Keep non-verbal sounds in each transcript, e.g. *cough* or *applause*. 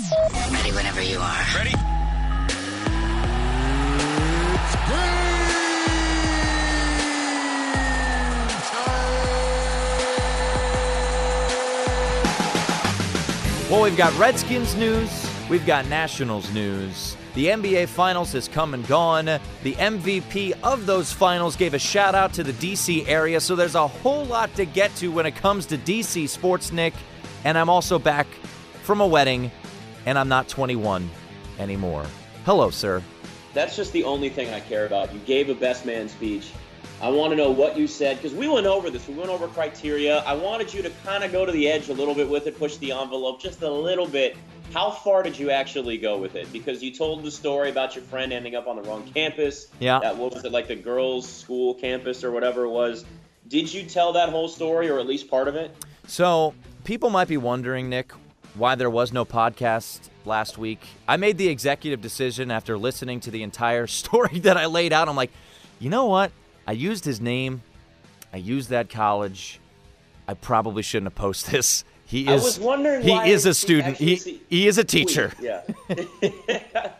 guys. Ready whenever you are. Ready? Well, we've got Redskins news, we've got Nationals news. The NBA Finals has come and gone. The MVP of those finals gave a shout out to the DC area, so there's a whole lot to get to when it comes to DC sports, Nick. And I'm also back from a wedding, and I'm not 21 anymore. Hello, sir. That's just the only thing I care about. You gave a best man speech. I want to know what you said because we went over this. We went over criteria. I wanted you to kind of go to the edge a little bit with it, push the envelope just a little bit. How far did you actually go with it? Because you told the story about your friend ending up on the wrong campus. Yeah. That what was it like the girls' school campus or whatever it was? Did you tell that whole story or at least part of it? So, people might be wondering, Nick, why there was no podcast last week. I made the executive decision after listening to the entire *laughs* story that I laid out. I'm like, you know what? I used his name. I used that college. I probably shouldn't have posted this. He I is was wondering he is a student. He he is a Tweet, teacher. Yeah. *laughs*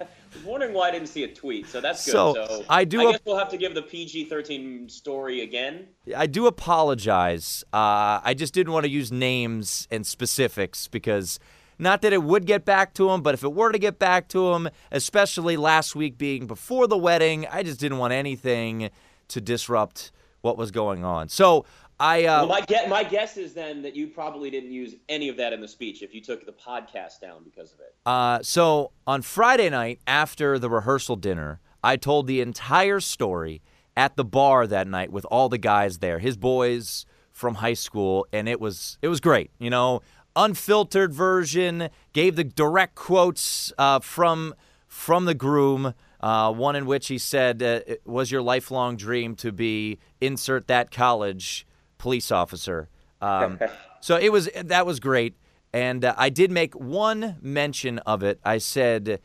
Wondering why I didn't see a tweet. So that's good. So, So, I do I a- guess we'll have to give the PG-13 story again. I do apologize. Uh, I just didn't want to use names and specifics because not that it would get back to him, but if it were to get back to him, especially last week being before the wedding, I just didn't want anything to disrupt what was going on. So I uh, Well, my guess, my guess is then that you probably didn't use any of that in the speech if you took the podcast down because of it. Uh, so on Friday night after the rehearsal dinner, I told the entire story at the bar that night with all the guys there, his boys from high school, and it was it was great. You know, unfiltered version, gave the direct quotes uh, from from the groom. Uh, one in which he said, uh, "It "Was your lifelong dream to be insert that college police officer?" Um, *laughs* so it was that was great, and uh, I did make one mention of it. I said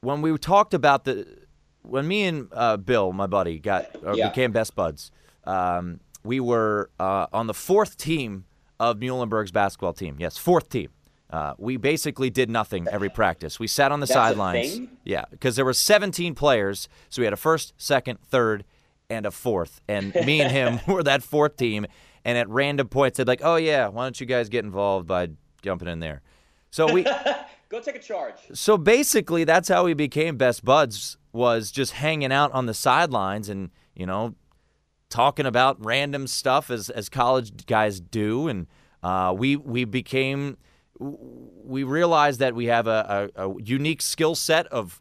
when we talked about the when me and uh, Bill, my buddy, got or Yeah. became best buds. Um, we were uh, on the fourth team of Muhlenberg's basketball team. Yes, fourth team. Uh, we basically did nothing every practice. We sat on the That's sidelines. Yeah, because there were 17 players, so we had a first, second, third, and a fourth. And me and him *laughs* were that fourth team. And at random points, they'd like, "Oh yeah, why don't you guys get involved by jumping in there?" So we, *laughs* Go take a charge. so basically, that's how we became best buds. Was just hanging out on the sidelines and you know talking about random stuff as as college guys do, and uh, we we became we realized that we have a, a, a unique skill set of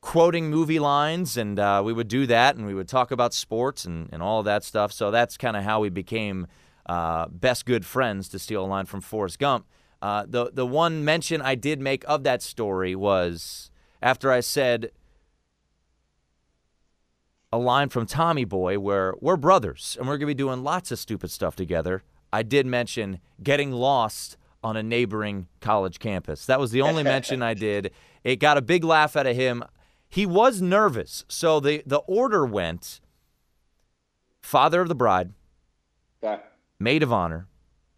quoting movie lines, and uh, we would do that, and we would talk about sports and, and all that stuff. So that's kind of how we became uh, best good friends, to steal a line from Forrest Gump. Uh, the the one mention I did make of that story was after I said a line from Tommy Boy where we're brothers and we're going to be doing lots of stupid stuff together. I did mention getting lost on a neighboring college campus. That was the only mention I did. It got a big laugh out of him. He was nervous. So the, the order went father of the bride, Okay. maid of honor,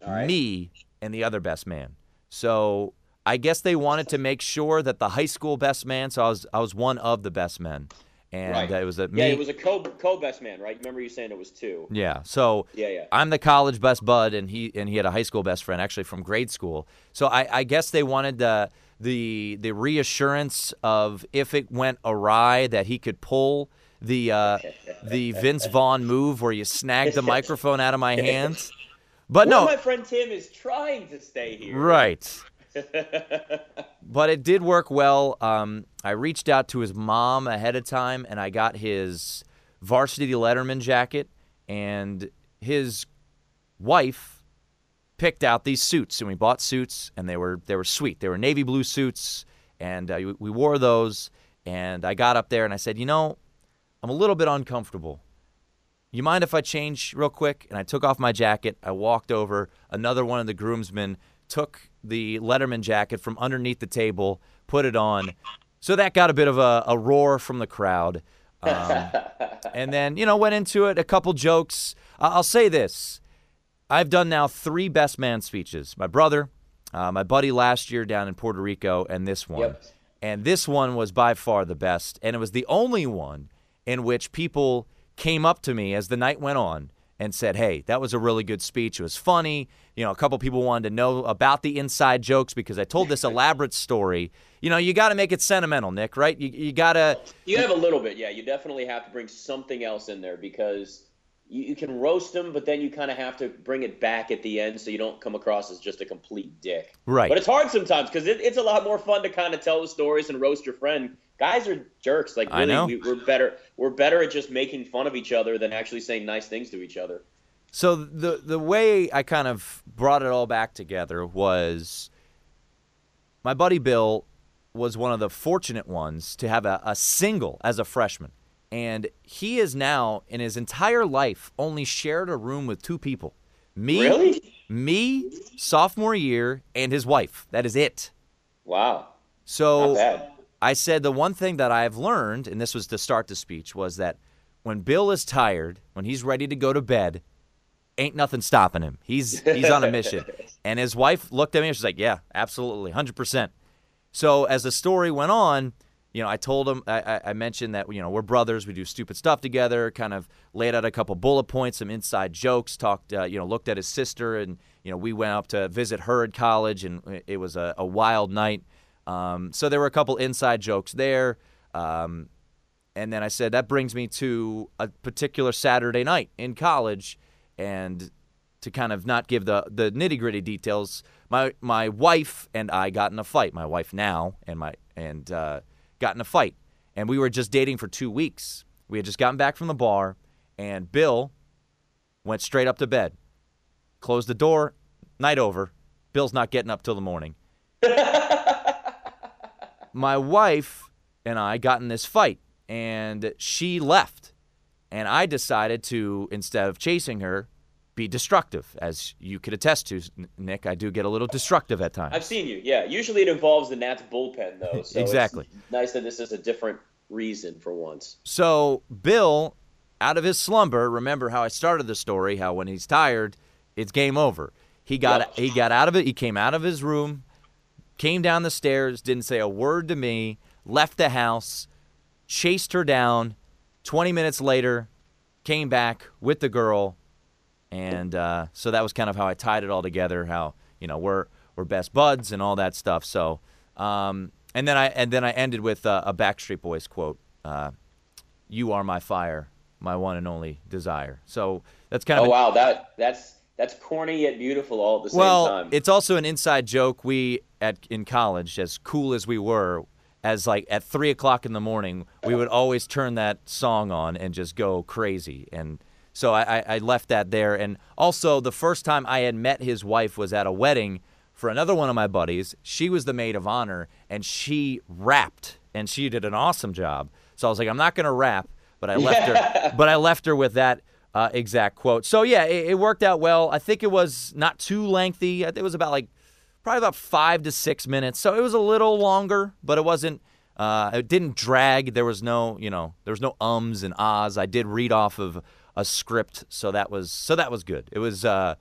right. me, and the other best man. So I guess they wanted to make sure that the high school best man. So I was I was one of the best men, and Right. uh, it was a me. Yeah, it was a co co best man, right? Remember you saying it was two? Yeah. So Yeah, yeah. I'm the college best bud, and he and he had a high school best friend actually from grade school. So I, I guess they wanted the the the reassurance of if it went awry that he could pull the uh, the Vince *laughs* Vaughn move where you snag the *laughs* microphone out of my hands. But Well, no, my friend Tim is trying to stay here. right. *laughs* but it did work well. Um, I reached out to his mom ahead of time, and I got his varsity Letterman jacket, and his wife picked out these suits, and we bought suits, and they were they were sweet. They were navy blue suits, and uh, we- we wore those. And I got up there, and I said, you know, I'm a little bit uncomfortable. You mind if I change real quick? And I took off my jacket. I walked over. Another one of the groomsmen took the Letterman jacket from underneath the table, put it on. So that got a bit of a, a roar from the crowd. Um, *laughs* and then, you know, went into it, a couple jokes. I- I'll say this I've done now three best man speeches my brother, uh, my buddy last year down in Puerto Rico, and this one. Yep. And this one was by far the best. And it was the only one in which people came up to me as the night went on and said, Hey, that was a really good speech. It was funny. You know, a couple people wanted to know about the inside jokes because I told this *laughs* elaborate story. You know, you got to make it sentimental, Nick, right? You, you got to. You have a little bit, yeah. You definitely have to bring something else in there because you, you can roast them, but then you kind of have to bring it back at the end so you don't come across as just a complete dick. Right. But it's hard sometimes because it, it's a lot more fun to kind of tell the stories and roast your friend. Guys are jerks. Like I really, know. We, we're better. We're better at just making fun of each other than actually saying nice things to each other. So the the way I kind of brought it all back together was my buddy Bill was one of the fortunate ones to have a, a single as a freshman. And he is now in his entire life only shared a room with two people. Me Really? me, sophomore year, and his wife. That is it. Wow. So. I said the one thing that I've learned, and this was to start the speech, was that when Bill is tired, when he's ready to go to bed, ain't nothing stopping him. He's he's on a mission. *laughs* And his wife looked at me and she's like, "Yeah, absolutely, hundred percent." So as the story went on, you know, I told him, I, I- mentioned that you know we're brothers, we do stupid stuff together. Kind of laid out a couple bullet points, some inside jokes. Talked, uh, you know, looked at his sister, and you know, we went up to visit her at college, and it- it was a, a wild night. Um, so there were a couple inside jokes there. Um, and then I said that brings me to a particular Saturday night in college, and to kind of not give the the nitty gritty details, my my wife and I got in a fight. My wife now and my and uh, got in a fight, and we were just dating for two weeks. We had just gotten back from the bar, and Bill went straight up to bed, closed the door. Night over. Bill's not getting up till the morning. *laughs* my wife and I got in this fight, and she left. And I decided to, instead of chasing her, be destructive. As you could attest to, Nick, I do get a little destructive at times. I've seen you. Yeah. Usually it involves the Nats bullpen though. So *laughs* Exactly. Nice that this is a different reason for once. So Bill, out of his slumber, remember how I started the story? How when he's tired, it's game over. He got Yep. he got out of it. He came out of his room, came down the stairs, didn't say a word to me, left the house, chased her down. Twenty minutes later, came back with the girl, and uh, so that was kind of how I tied it all together. How you know we're we're best buds and all that stuff. So, um, and then I and then I ended with uh, a Backstreet Boys quote. Uh, you are my fire, my one and only desire. So that's kind of Oh an- wow, that that's that's corny yet beautiful all at the same well, time. it's also an inside joke. We at in college, as cool as we were, as like at three o'clock in the morning, we would always turn that song on and just go crazy. And so I, I, I left that there. And also, the first time I had met his wife was at a wedding for another one of my buddies. She was the maid of honor, and she rapped, and she did an awesome job. So I was like, I'm not gonna rap, but I left her. *laughs* But I left her with that uh, exact quote. So yeah, it, it worked out well. I think it was not too lengthy. It was about like probably about five to six minutes. So it was a little longer, but it wasn't. Uh, it didn't drag. There was no, you know, there was no ums and ahs. I did read off of a script, so that was so that was good. It was. Uh,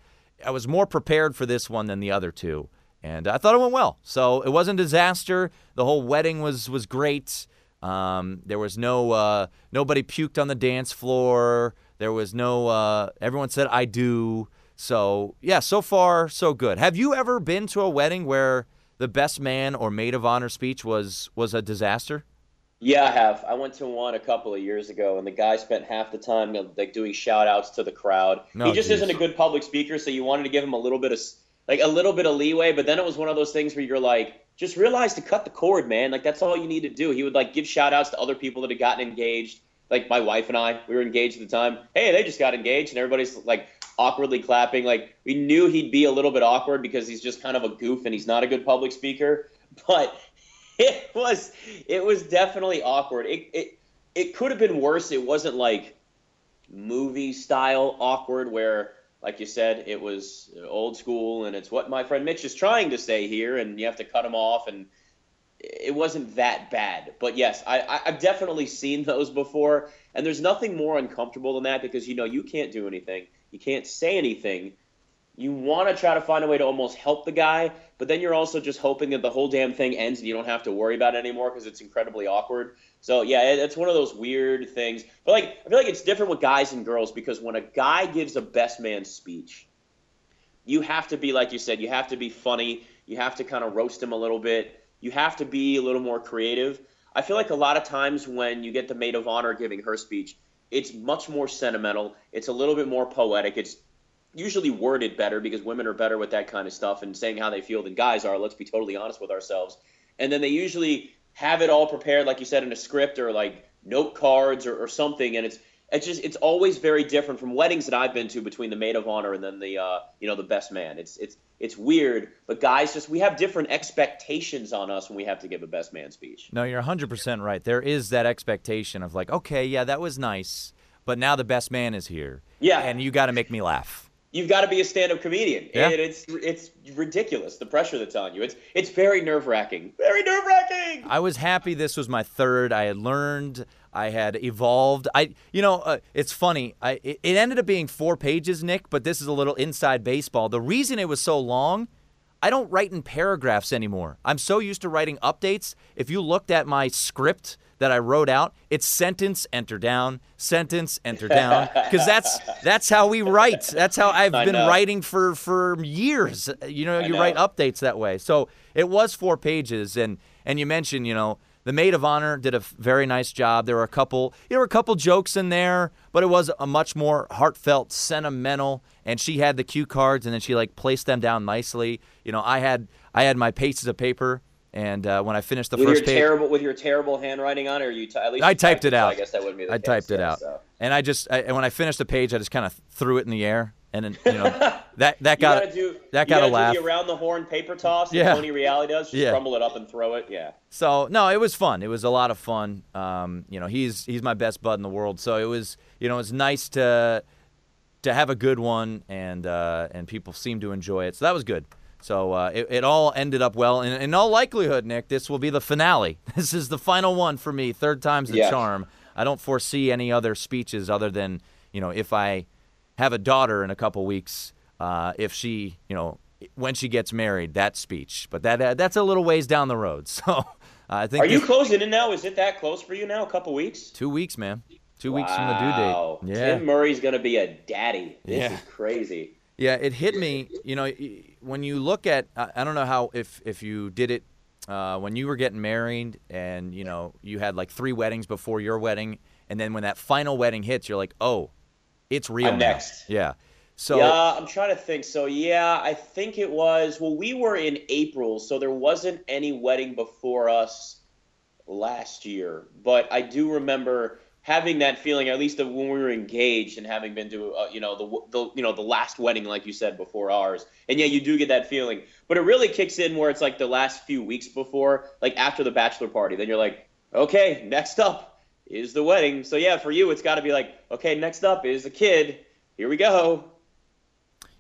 I was more prepared for this one than the other two, and I thought it went well. So it wasn't a disaster. The whole wedding was was great. Um, there was no uh, nobody puked on the dance floor. There was no. Uh, everyone said I do. So yeah, so far so good. Have you ever been to a wedding where the best man or maid of honor speech was was a disaster? yeah, I have. I went to one a couple of years ago, and the guy spent half the time like doing shout outs to the crowd. No, he just geez. isn't a good public speaker, so you wanted to give him a little bit of like a little bit of leeway. But then it was one of those things where you're like, just realize to cut the cord, man. Like that's all you need to do. He would like give shout outs to other people that had gotten engaged. Like my wife and I, we were engaged at the time. Hey, they just got engaged, and everybody's like awkwardly clapping. Like we knew he'd be a little bit awkward because he's just kind of a goof and he's not a good public speaker. *laughs* But it was it was definitely awkward. It it it could have been worse. It wasn't like movie style awkward where like you said it was old school and it's what my friend Mitch is trying to say here and you have to cut him off and it wasn't that bad. But yes, I, I've definitely seen those before and there's nothing more uncomfortable than that because you know you can't do anything. You can't say anything. you want to try to find a way to almost help the guy, but then you're also just hoping that the whole damn thing ends and you don't have to worry about it anymore because it's incredibly awkward. So yeah, it's one of those weird things. But like, I feel like it's different with guys and girls because when a guy gives a best man speech, you have to be like you said, you have to be funny, you have to kind of roast him a little bit, you have to be a little more creative. I feel like a lot of times when you get the maid of honor giving her speech, it's much more sentimental. It's a little bit more poetic. It's usually worded better because women are better with that kind of stuff and saying how they feel than guys are. Let's be totally honest with ourselves. And then they usually have it all prepared, like you said, in a script or like note cards or, or something. And it's it's just it's always very different from weddings that I've been to between the maid of honor and then the uh, you know the best man. It's it's it's weird, but guys, just we have different expectations on us when we have to give a best man speech. No, you're 100% right. There is that expectation of like, okay, yeah, that was nice, but now the best man is here. Yeah. And you got to make me laugh. You've got to be a stand-up comedian. Yeah. And it's it's ridiculous the pressure that's on you. It's it's very nerve-wracking. Very nerve-wracking. I was happy this was my third. I had learned, I had evolved. I, you know, uh, it's funny. I it, it ended up being four pages, Nick. But this is a little inside baseball. The reason it was so long, I don't write in paragraphs anymore. I'm so used to writing updates. If you looked at my script that I wrote out, it's sentence enter down, sentence enter down, *laughs* because that's that's how we write. That's how I've I been know. writing for for years. You know, you know. write updates that way. So it was four pages, and and you mentioned, you know, the maid of honor did a very nice job. There were a couple, there were a couple jokes in there, but it was a much more heartfelt, sentimental. And she had the cue cards, and then she like placed them down nicely. You know, I had I had my pieces of paper, and uh, when I finished the with your first page, terrible with your terrible handwriting on it, or you t- at least I you typed it out. I guess that wouldn't be the I typed it out, so. and I just I, and when I finished the page, I just kind of threw it in the air, and then you know that that *laughs* got do that you got a gotta laugh. Do the around the horn paper toss. Yeah. Tony Reali does. Just Yeah. crumble it up and throw it. Yeah. So no, it was fun. It was a lot of fun. Um, you know, he's he's my best bud in the world. So it was you know it was nice to to have a good one, and uh, and people seemed to enjoy it. So that was good. So uh, it, it all ended up well. And in all likelihood, Nick, this will be the finale. *laughs* This is the final one for me. Third time's the Yeah. charm. I don't foresee any other speeches other than you know if I have a daughter in a couple weeks, uh, if she you know when she gets married, that speech. But that uh, that's a little ways down the road. *laughs* So I think Are you closing in now? Is it that close for you now? A couple weeks? Two weeks, man. Two weeks from the due date. Yeah. Tim Murray's gonna be a daddy. This Yeah. is crazy. Yeah, it hit me. You know, when you look at, I I don't know how if if you did it uh, when you were getting married, and you know you had like three weddings before your wedding, and then when that final wedding hits, you're like, oh, it's real I'm now. next. Yeah. So yeah, I'm trying to think. So yeah, I think it was. Well, we were in April, so there wasn't any wedding before us last year. But I do remember having that feeling, at least of when we were engaged and having been to, uh, you know, the, the you know the last wedding, like you said, before ours. And yeah, you do get that feeling. But it really kicks in where it's like the last few weeks before, like after the bachelor party. Then you're like, okay, next up is the wedding. So yeah, for you, it's got to be like, okay, next up is a kid. Here we go.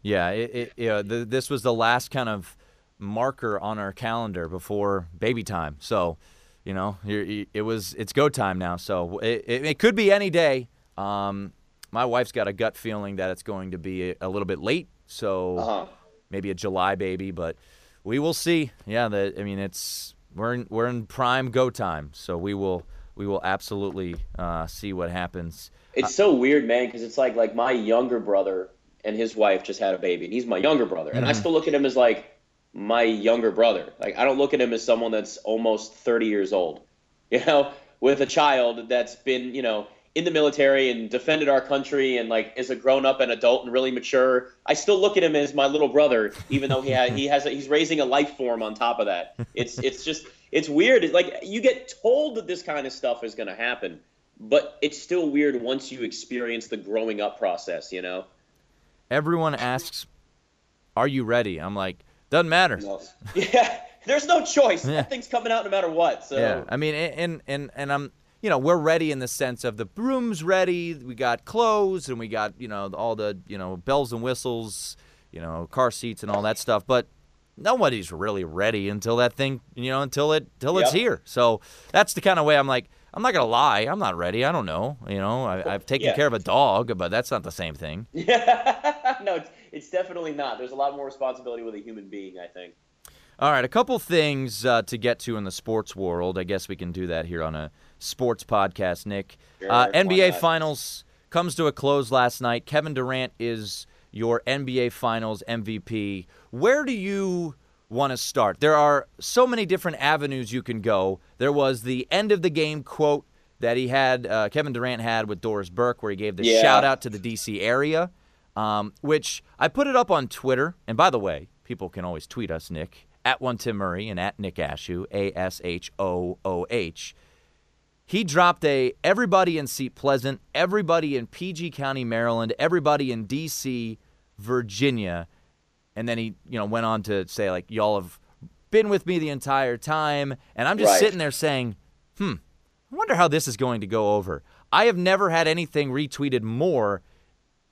Yeah, it, it, yeah the, this was the last kind of marker on our calendar before baby time. So, you know, it was it's go time now. So it, it, it could be any day. Um, my wife's got a gut feeling that it's going to be a, a little bit late. So Uh-huh. maybe a July baby, but we will see. Yeah, the, I mean it's we're in, we're in prime go time. So we will we will absolutely uh, see what happens. It's so weird, man, because it's like like my younger brother and his wife just had a baby, and he's my younger brother, and I still look at him as like my younger brother. Like I don't look at him as someone that's almost 30 years old, *laughs* you know, with a child that's been, you know, in the military and defended our country and like is a grown up and adult and really mature. I still look at him as my little brother, even though he ha- he has a, he's raising a life form on top of that. It's it's just it's weird. It's like you get told that this kind of stuff is going to happen, but it's still weird once you experience the growing up process. You know. Everyone asks, "Are you ready?" I'm like, doesn't matter. No. *laughs* Yeah, there's no choice. Yeah. That thing's coming out no matter what. So Yeah, I mean, and and and I'm, you know, we're ready in the sense of the room's ready. We got clothes and we got you know all the you know bells and whistles, you know, car seats and all that stuff. But nobody's really ready until that thing, you know, until it till it's here. So that's the kind of way I'm like. I'm not gonna lie. I'm not ready. I don't know. You know, I, I've taken Yeah. care of a dog, but that's not the same thing. Yeah, *laughs* no, it's, it's definitely not. There's a lot more responsibility with a human being, I think. All right, a couple things uh, to get to in the sports world. I guess we can do that here on a sports podcast, Nick. Sure, uh, NBA? Finals comes to a close last night. Kevin Durant is your NBA Finals MVP. Where do you want to start? There are so many different avenues you can go. There was the end of the game quote that he had, uh, Kevin Durant had with Doris Burke, where he gave the Yeah. shout out to the DC area, um, which I put it up on Twitter. And by the way, people can always tweet us, Nick, at one Tim Murray and at Nick Ashooh, A S H O O H. He dropped a everybody in Seat Pleasant, everybody in PG County, Maryland, everybody in DC, Virginia, and then he, you know, went on to say like y'all have been with me the entire time, and I'm just Right. sitting there saying, "Hmm, I wonder how this is going to go over." I have never had anything retweeted more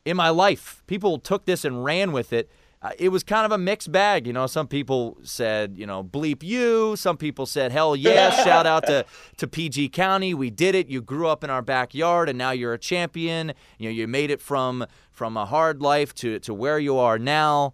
in my life. People took this and ran with it. Uh, it was kind of a mixed bag. You know, some people said, you know, bleep you. Some people said, hell yeah, *laughs* shout out to, to PG County. We did it. You grew up in our backyard and now you're a champion. You know, you made it from from a hard life to, to where you are now.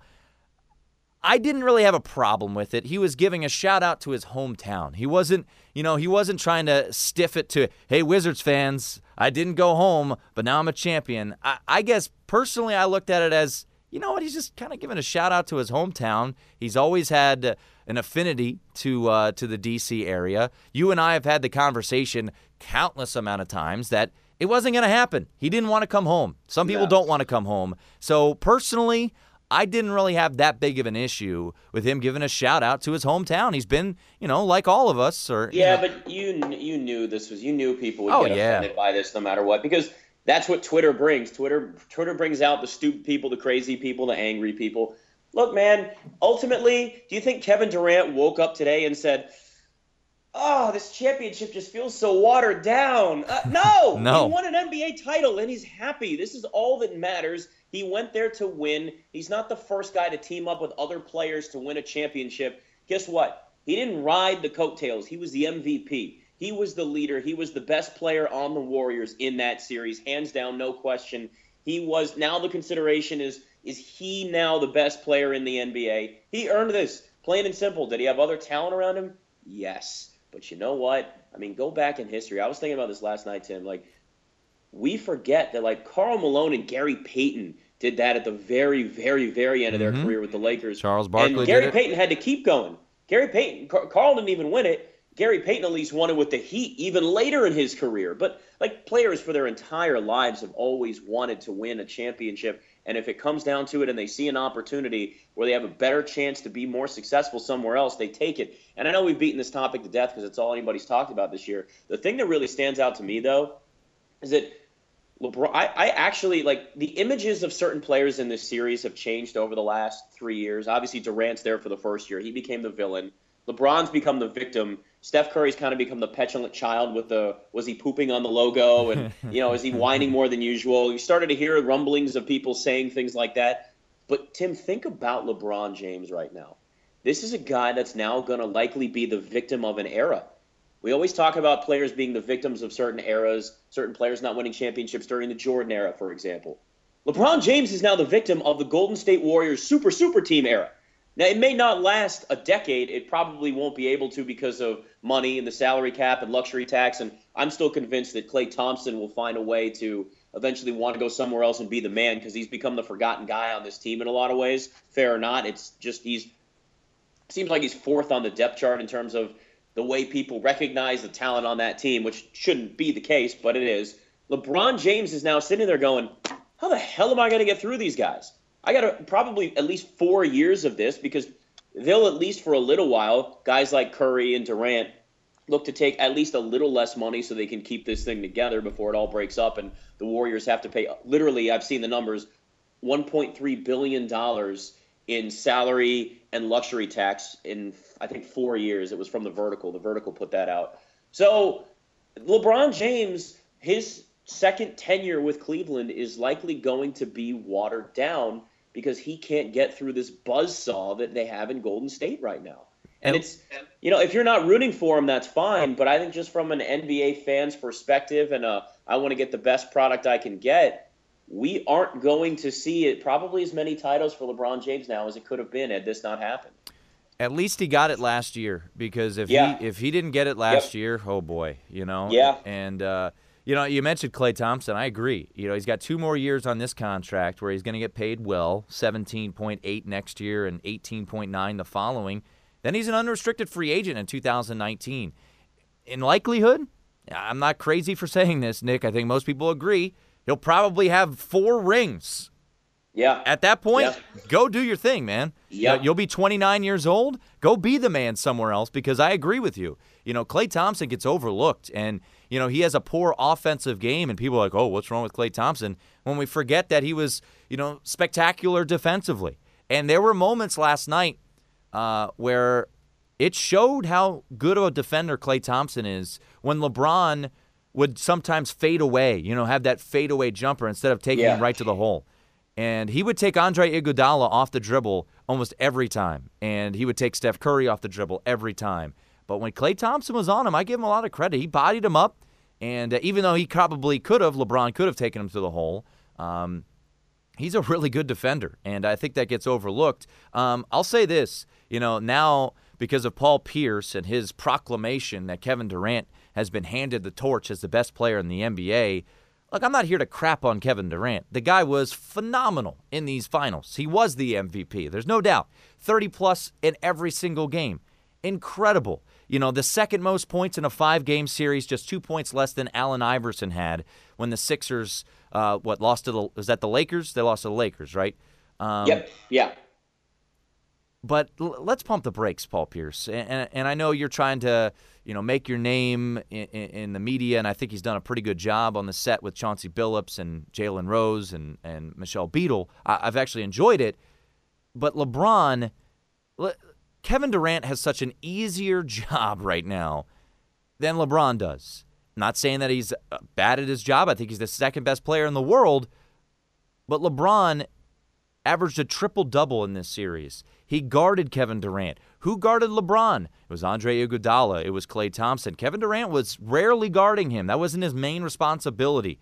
I didn't really have a problem with it. He was giving a shout out to his hometown. He wasn't, you know, he wasn't trying to stiff it to, hey, Wizards fans, I didn't go home, but now I'm a champion. I, I guess personally, I looked at it as, you know what, he's just kind of giving a shout out to his hometown. He's always had uh, an affinity to uh, to the DC area. You and I have had the conversation countless amount of times that it wasn't going to happen. He didn't want to come home. Some people Yeah. don't want to come home. So personally, I didn't really have that big of an issue with him giving a shout out to his hometown. He's been, you know, like all of us. Or you Yeah, know- but you you knew this was you knew people would Oh, get yeah. offended by this no matter what because that's what Twitter brings. Twitter Twitter brings out the stupid people, the crazy people, the angry people. Look, man, ultimately, do you think Kevin Durant woke up today and said, "Oh, this championship just feels so watered down"? Uh, *laughs* no, No. he won an NBA title and he's happy. This is all that matters. He went there to win. He's not the first guy to team up with other players to win a championship. Guess what? He didn't ride the coattails. He was the MVP. He was the leader. He was the best player on the Warriors in that series, hands down, no question. He was now the consideration is is he now the best player in the NBA? He earned this, plain and simple. Did he have other talent around him? Yes. But you know what? I mean, go back in history. I was thinking about this last night, Tim. Like, we forget that like Karl Malone and Gary Payton did that at the very, very, very end of their Mhm. career with the Lakers. Charles Barkley and Gary. Payton had to keep going. Gary Payton, Car- Karl didn't even win it. Gary Payton at least won it with the Heat even later in his career. But like players for their entire lives have always wanted to win a championship. And if it comes down to it and they see an opportunity where they have a better chance to be more successful somewhere else, they take it. And I know we've beaten this topic to death because it's all anybody's talked about this year. The thing that really stands out to me, though, is that LeBron. I, I actually like the images of certain players in this series have changed over the last three years. Obviously, Durant's there for the first year; he became the villain. LeBron's become the victim. Steph Curry's kind of become the petulant child with the was he pooping on the logo and you know is he whining more than usual? You started to hear rumblings of people saying things like that. But Tim, think about LeBron James right now. This is a guy that's now going to likely be the victim of an era. We always talk about players being the victims of certain eras, certain players not winning championships during the Jordan era, for example. LeBron James is now the victim of the Golden State Warriors super, super team era. Now, it may not last a decade. It probably won't be able to because of money and the salary cap and luxury tax. And I'm still convinced that Klay Thompson will find a way to eventually want to go somewhere else and be the man because he's become the forgotten guy on this team in a lot of ways. Fair or not, it's just he's seems like he's fourth on the depth chart in terms of the way people recognize the talent on that team, which shouldn't be the case, but it is. LeBron James is now sitting there going, How the hell am I going to get through these guys? I got to probably at least four years of this because they'll at least for a little while, guys like Curry and Durant look to take at least a little less money so they can keep this thing together before it all breaks up and the Warriors have to pay literally I've seen the numbers 1.3 billion dollars in salary and luxury tax in I think 4 years. It was from the vertical. The vertical put that out. So LeBron James his second tenure with Cleveland is likely going to be watered down because he can't get through this buzzsaw that they have in Golden State right now and And- it's you know, if you're not rooting for him, that's fine. But I think just from an NBA fan's perspective and uh, I want to get the best product I can get, we aren't going to see it probably as many titles for LeBron James now as it could have been had this not happened. At least he got it last year because if Yeah. he if he didn't get it last Yep. year, oh boy, you know. Yeah. And uh, you know, you mentioned Klay Thompson. I agree. You know, he's got two more years on this contract where he's going to get paid well, seventeen point eight next year and eighteen point nine the following. Then he's an unrestricted free agent in 2019. In likelihood, I'm not crazy for *laughs* saying this, Nick. I think most people agree. He'll probably have four rings Yeah. at that point, Yeah. go do your thing, man. Yeah. You- You'll be 29 years old. Go be the man somewhere else because I agree with you. You know, Klay Thompson gets overlooked and, you know, he has a poor offensive game and people are like, oh, what's wrong with Klay Thompson? When we forget that he was, you know, spectacular defensively. And there were moments last night uh, where it showed how good of a defender Klay Thompson is when LeBron would sometimes fade away, you know, have that fadeaway jumper instead of taking Yeah. him right to the hole. And he would take Andre Iguodala off the dribble almost every time. And he would take Steph Curry off the dribble every time. But when Klay Thompson was on him, I give him a lot of credit. He bodied him up. And uh, even though he probably could have, LeBron could have taken him to the hole, um, he's a really good defender, and I think that gets overlooked. Um, I'll say this, you know, now because of Paul Pierce and his proclamation that Kevin Durant has been handed the torch as the best player in the NBA. Look, I'm not here to crap on Kevin Durant. The guy was phenomenal in these finals. He was the MVP. There's no doubt. 30 plus in every single game. Incredible. You know, the second most points in a five game series, just two points less than Allen Iverson had when the Sixers, uh, what, lost to the, was that the Lakers? They lost to the Lakers, right? Um, yep. Yeah. But l- let's pump the brakes, Paul Pierce. And, and, and I know you're trying to, you know, make your name in, in, in the media, and I think he's done a pretty good job on the set with Chauncey Billups and Jalen Rose and, and Michelle Beadle. I, I've actually enjoyed it. But LeBron, le- Kevin Durant has such an easier *laughs* job right now than LeBron does. Not saying that he's uh, bad at his job. I think he's the second best player in the world. But LeBron averaged a triple double in this series. He guarded Kevin Durant. Who guarded LeBron? It was Andre Iguodala. It was Klay Thompson. Kevin Durant was rarely guarding him. That wasn't his main responsibility.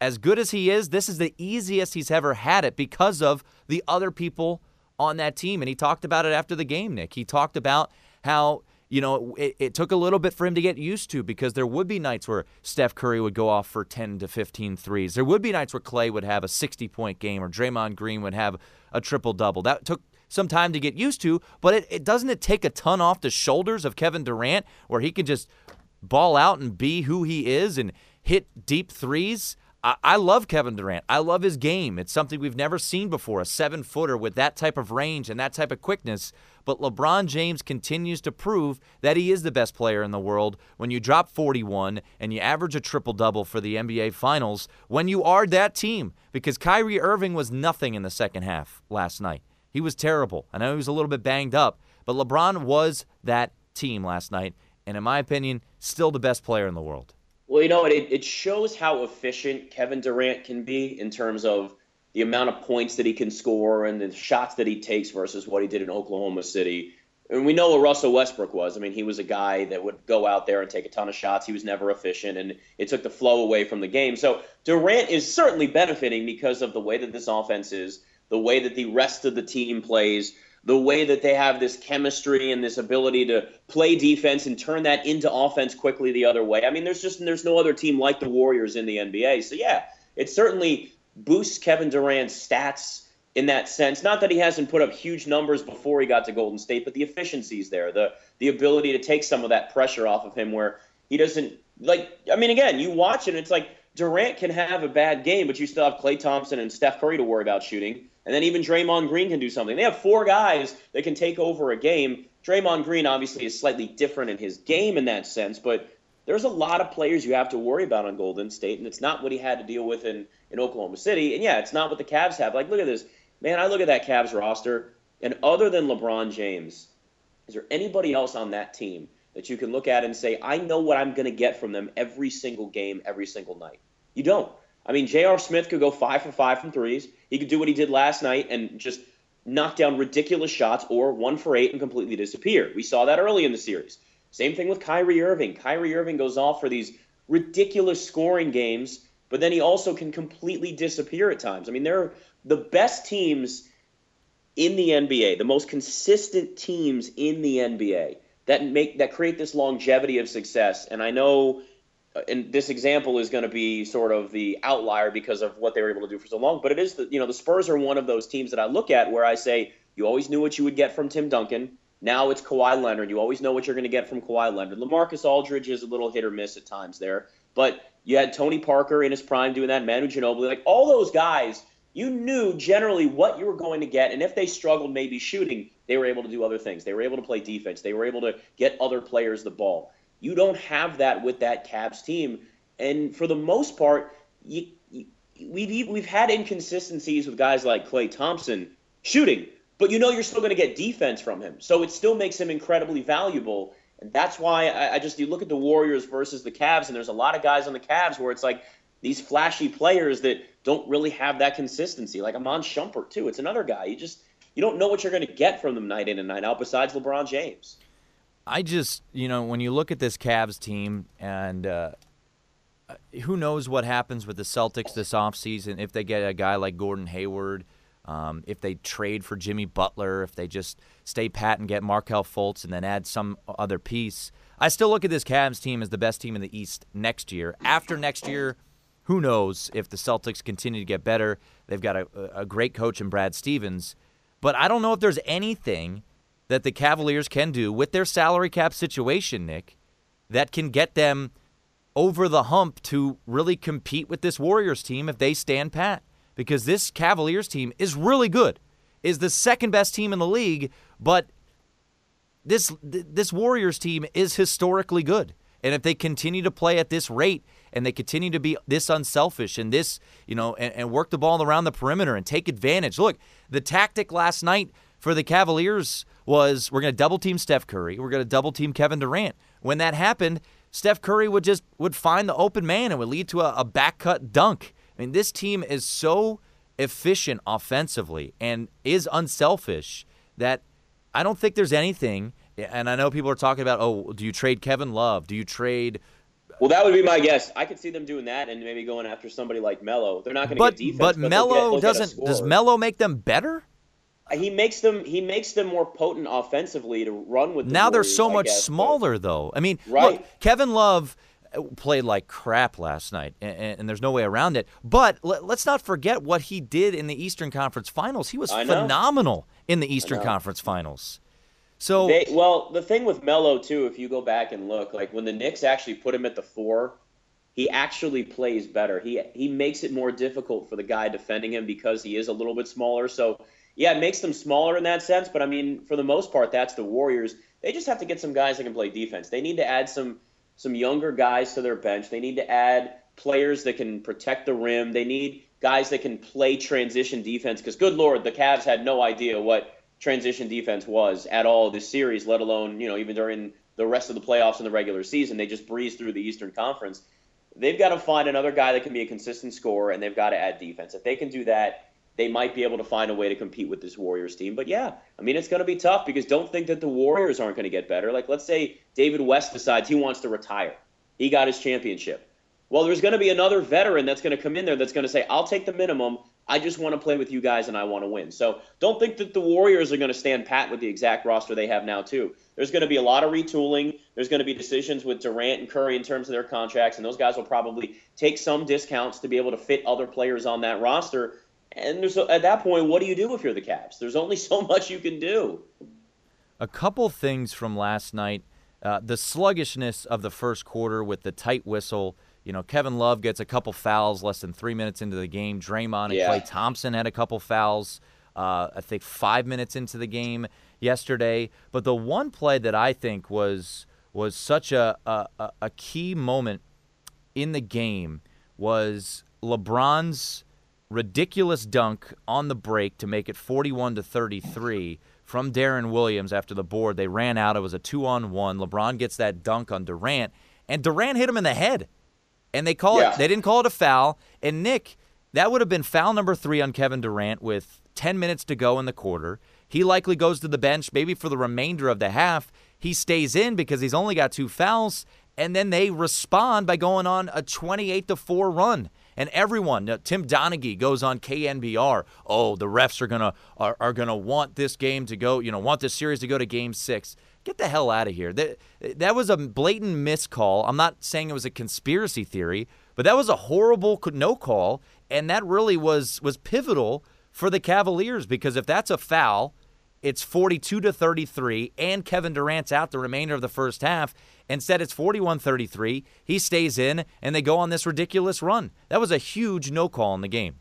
As good as he is, this is the easiest he's ever had it because of the other people on that team. And he talked about it after the game, Nick. He talked about how you know, it, it, took a little bit for him to get used to because there would be nights where Steph Curry would go off for 10 to 15 threes. There would be nights where Klay would have a 60 point game or Draymond Green would have a triple double. That took some time to get used to, but it, it doesn't it take a ton off the shoulders of Kevin Durant where he can just ball out and be who he is and hit deep threes. I, love Kevin Durant. I love his game. It's something we've never seen before a seven footer with that type of range and that type of quickness. But LeBron James continues to prove that he is the best player in the world when you drop 41 and you average a triple double for the NBA Finals when you are that team. Because Kyrie Irving was nothing in the second half last night. He was terrible. I know he was a little bit banged up, but LeBron was that team last night. And in my opinion, still the best player in the world. Well, you know, it, it shows how efficient Kevin Durant can be in terms of the amount of points that he can score and the shots that he takes versus what he did in Oklahoma City. And we know what Russell Westbrook was. I mean, he was a guy that would go out there and take a ton of shots. He was never efficient, and it took the flow away from the game. So Durant is certainly benefiting because of the way that this offense is, the way that the rest of the team plays, the way that they have this chemistry and this ability to play defense and turn that into offense quickly the other way. I mean, there's just there's no other team like the Warriors in the NBA. So yeah, it certainly boosts Kevin Durant's stats in that sense. Not that he hasn't put up huge numbers before he got to Golden State, but the efficiency's there, the the ability to take some of that pressure off of him where he doesn't like I mean again, you watch it it's like Durant can have a bad game, but you still have Klay Thompson and Steph Curry to worry about shooting. And then even Draymond Green can do something. They have four guys that can take over a game. Draymond Green obviously is slightly different in his game in that sense, but there's a lot of players you have to worry about on Golden State, and it's not what he had to deal with in, in Oklahoma City. And yeah, it's not what the Cavs have. Like, look at this. Man, I look at that Cavs roster, and other than LeBron James, is there anybody else on that team that you can look at and say, I know what I'm going to get from them every single game, every single night? You don't. I mean, J.R. Smith could go five for five from threes. He could do what he did last night and just knock down ridiculous shots or one for eight and completely disappear. We saw that early in the series. Same thing with Kyrie Irving. Kyrie Irving goes off for these ridiculous scoring games but then he also can completely disappear at times. I mean, they're the best teams in the NBA, the most consistent teams in the NBA that make that create this longevity of success. And I know Uh, and this example is going to be sort of the outlier because of what they were able to do for so long. But it is the you know the Spurs are one of those teams that I look at where I say you always knew what you would get from Tim Duncan. Now it's Kawhi Leonard. You always know what you're going to get from Kawhi Leonard. LaMarcus Aldridge is a little hit or miss at times there, but you had Tony Parker in his prime doing that. Manu Ginobili, like all those guys, you knew generally what you were going to get, and if they struggled maybe shooting, they were able to do other things. They were able to play defense. They were able to get other players the ball. You don't have that with that Cavs team, and for the most part, you, you, we've we've had inconsistencies with guys like Klay Thompson shooting, but you know you're still going to get defense from him, so it still makes him incredibly valuable. And that's why I, I just you look at the Warriors versus the Cavs, and there's a lot of guys on the Cavs where it's like these flashy players that don't really have that consistency. Like Iman Shumpert too. It's another guy. You just you don't know what you're going to get from them night in and night out. Besides LeBron James. I just, you know, when you look at this Cavs team and uh, who knows what happens with the Celtics this offseason if they get a guy like Gordon Hayward, um, if they trade for Jimmy Butler, if they just stay pat and get Markelle Fultz and then add some other piece. I still look at this Cavs team as the best team in the East next year. After next year, who knows if the Celtics continue to get better. They've got a, a great coach in Brad Stevens. But I don't know if there's anything – that the Cavaliers can do with their salary cap situation, Nick, that can get them over the hump to really compete with this Warriors team if they stand pat. Because this Cavaliers team is really good, is the second best team in the league, but this this Warriors team is historically good. And if they continue to play at this rate and they continue to be this unselfish and this, you know, and, and work the ball around the perimeter and take advantage. Look, the tactic last night for the Cavaliers was we're going to double team Steph Curry, we're going to double team Kevin Durant. When that happened, Steph Curry would just would find the open man and would lead to a, a back cut dunk. I mean, this team is so efficient offensively and is unselfish that I don't think there's anything. And I know people are talking about, oh, do you trade Kevin Love? Do you trade? Well, that would be my guess. I could see them doing that and maybe going after somebody like Melo. They're not going to get defense, but, but Melo doesn't. Does Melo make them better? He makes them he makes them more potent offensively to run with. The now Warriors, they're so I much guess, smaller, though. I mean, right. look, Kevin Love uh, played like crap last night, and, and there's no way around it. But let, us not forget what he did in the Eastern Conference Finals. He was phenomenal in the Eastern Conference Finals. So, they, well, the thing with Melo too, if you go back and look, like when the Knicks actually put him at the four, he actually plays better. He he makes it more difficult for the guy defending him because he is a little bit smaller. So yeah, it makes them smaller in that sense, but I mean, for the most part, that's the Warriors. They just have to get some guys that can play defense. They need to add some some younger guys to their bench. They need to add players that can protect the rim. They need guys that can play transition defense because good lord, the Cavs had no idea what transition defense was at all this series, let alone, you know, even during the rest of the playoffs and the regular season. They just breezed through the Eastern Conference. They've got to find another guy that can be a consistent scorer and they've got to add defense. If they can do that, they might be able to find a way to compete with this Warriors team. But yeah, I mean, it's going to be tough because don't think that the Warriors aren't going to get better. Like, let's say David West decides he wants to retire, he got his championship. Well, there's going to be another veteran that's going to come in there that's going to say, I'll take the minimum. I just want to play with you guys and I want to win. So don't think that the Warriors are going to stand pat with the exact roster they have now, too. There's going to be a lot of retooling. There's going to be decisions with Durant and Curry in terms of their contracts, and those guys will probably take some discounts to be able to fit other players on that roster. And there's at that point, what do you do if you're the Cavs? There's only *laughs* so much you can do. A couple things from last night. Uh, the sluggishness of the first quarter with the tight whistle. You know, Kevin Love gets a couple fouls less than three minutes into the game. Draymond and yeah. Klay Thompson had a couple fouls. Uh, I think five minutes into the game yesterday. But the one play that I think was was such a, a, a key moment in the game was LeBron's ridiculous dunk on the break to make it 41 to 33 from Deron Williams after the board. They ran out. It was a two on one. LeBron gets that dunk on Durant, and Durant hit him in the head. And they call yeah. it. They didn't call it a foul. And Nick, that would have been foul number three on Kevin Durant with 10 minutes to go in the quarter. He likely goes to the bench maybe for the remainder of the half. He stays in because he's only got two fouls, and then they respond by going on a 28 to 4 run. And everyone, Tim Donaghy goes on KNBR. Oh, the refs are gonna are, are gonna want this game to go, you know, want this series to go to Game Six. Get the hell out of here. That that was a blatant miscall. I'm not saying it was a conspiracy theory, but that was a horrible no call, and that really was was pivotal for the Cavaliers because if that's a foul it's 42 to 33, and Kevin Durant's out the remainder of the first half. Instead, it's 41 33. He stays in, and they go on this ridiculous run. That was a huge no call in the game.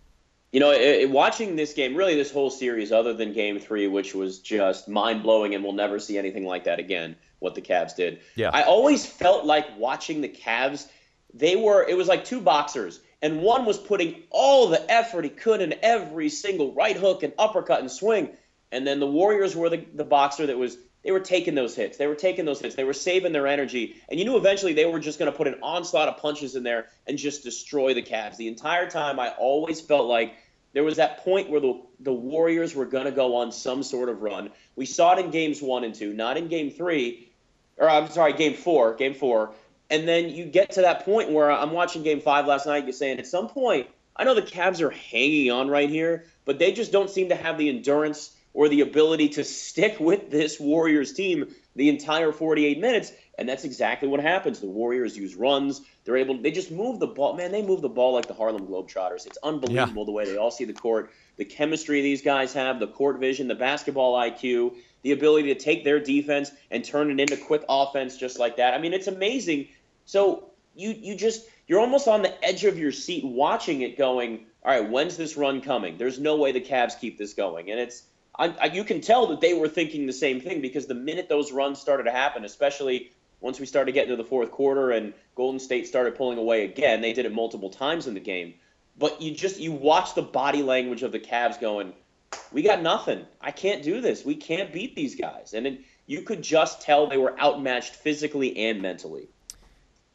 You know, it, watching this game, really this whole series, other than game three, which was just mind blowing, and we'll never see anything like that again, what the Cavs did. Yeah. I always felt like watching the Cavs, they were, it was like two boxers, and one was putting all the effort he could in every single right hook and uppercut and swing and then the Warriors were the, the boxer that was they were taking those hits. They were taking those hits. They were saving their energy. And you knew eventually they were just going to put an onslaught of punches in there and just destroy the Cavs. The entire time, I always felt like there was that point where the, the Warriors were going to go on some sort of run. We saw it in games one and two, not in game three, or I'm sorry, game four, game four. And then you get to that point where I'm watching game five last night, you're saying at some point, I know the Cavs are hanging on right here, but they just don't seem to have the endurance or the ability to stick with this Warriors team the entire 48 minutes. And that's exactly what happens. The Warriors use runs. They're able. They just move the ball. Man, they move the ball like the Harlem Globetrotters. It's unbelievable yeah. the way they all see the court, the chemistry these guys have, the court vision, the basketball IQ, the ability to take their defense and turn it into quick offense just like that. I mean, it's amazing. So you you just you're almost on the edge of your seat watching it, going, all right, when's this run coming? There's no way the Cavs keep this going, and it's I, I, you can tell that they were thinking the same thing because the minute those runs started to happen, especially once we started getting to the fourth quarter and Golden State started pulling away again, they did it multiple times in the game. But you just you watch the body language of the Cavs going, "We got nothing. I can't do this. We can't beat these guys." And it, you could just tell they were outmatched physically and mentally.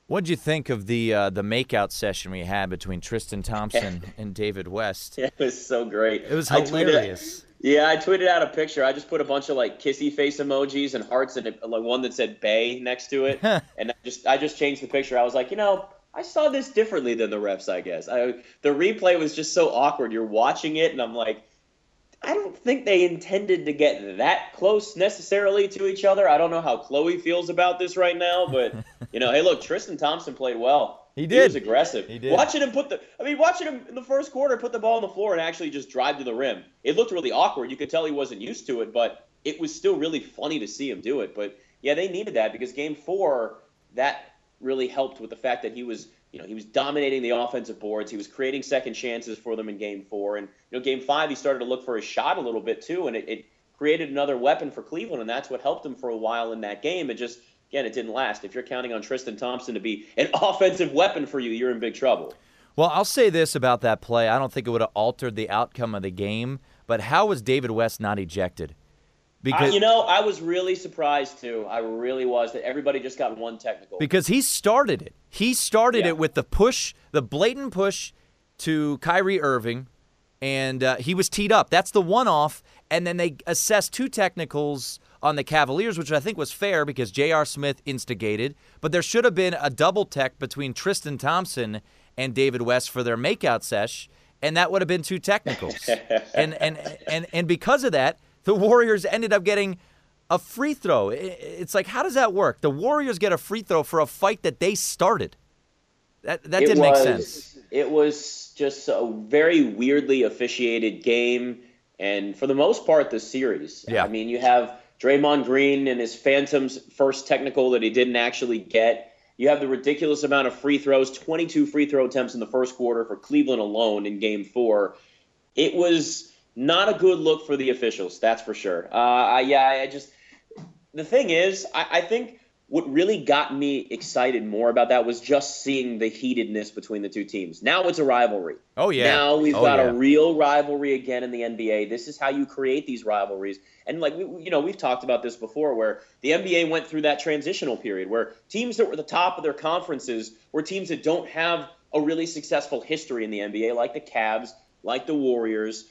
What'd you think of the uh, the makeout session we had between Tristan *laughs* Thompson and David West? *laughs* It was so great. It was hilarious. Yeah, I tweeted out a picture. I just put a bunch of like kissy face emojis and hearts and like one that said "Bay" next to it, *laughs* and I just I just changed the picture. I was like, you know, I saw this differently than the refs. I guess I, the replay was just so awkward. You're watching it, and I'm like, I don't think they intended to get that close necessarily to each other. I don't know how Khloé feels about this right now, but *laughs* you know, hey, look, Tristan Thompson played well. He did. He was aggressive. He did. Watching him put the, I mean, watching him in the first quarter put the ball on the floor and actually just drive to the rim. It looked really awkward. You could tell he wasn't used to it, but it was still really funny to see him do it. But yeah, they needed that because game four, that really helped with the fact that he was, you know, he was dominating the offensive boards. He was creating second chances for them in game four. And, you know, game five, he started to look for his shot a little bit too. And it, it created another weapon for Cleveland. And that's what helped him for a while in that game. It just, again, it didn't last. If you're counting on Tristan Thompson to be an *laughs* offensive weapon for you, you're in big trouble. Well, I'll say this about that play. I don't think it would have altered the outcome of the game, but how was David West not ejected? Because uh, you know, I was really surprised too. I really was that everybody just got one technical. Because he started it. He started yeah. it with the push, the blatant push to Kyrie Irving, and uh, he was teed up. That's the one off, and then they assessed two technicals on the Cavaliers, which I think was fair because J.R. Smith instigated. But there should have been a double tech between Tristan Thompson and David West for their makeout sesh, and that would have been two technicals. *laughs* and, and, and, and because of that, the Warriors ended up getting a free throw. It's like, how does that work? The Warriors get a free throw for a fight that they started. That, that didn't was, make sense. It was just a very weirdly officiated game. And for the most part, the series. Yeah. I mean, you have Draymond Green and his Phantoms first technical that he didn't actually get. You have the ridiculous amount of free throws, 22 free throw attempts in the first quarter for Cleveland alone in game four. It was not a good look for the officials, that's for sure. Uh, yeah, I just. The thing is, I, I think what really got me excited more about that was just seeing the heatedness between the two teams. Now it's a rivalry. Oh yeah. Now we've oh, got yeah. a real rivalry again in the NBA. This is how you create these rivalries. And like we, you know, we've talked about this before, where the NBA went through that transitional period where teams that were the top of their conferences were teams that don't have a really successful history in the NBA, like the Cavs, like the Warriors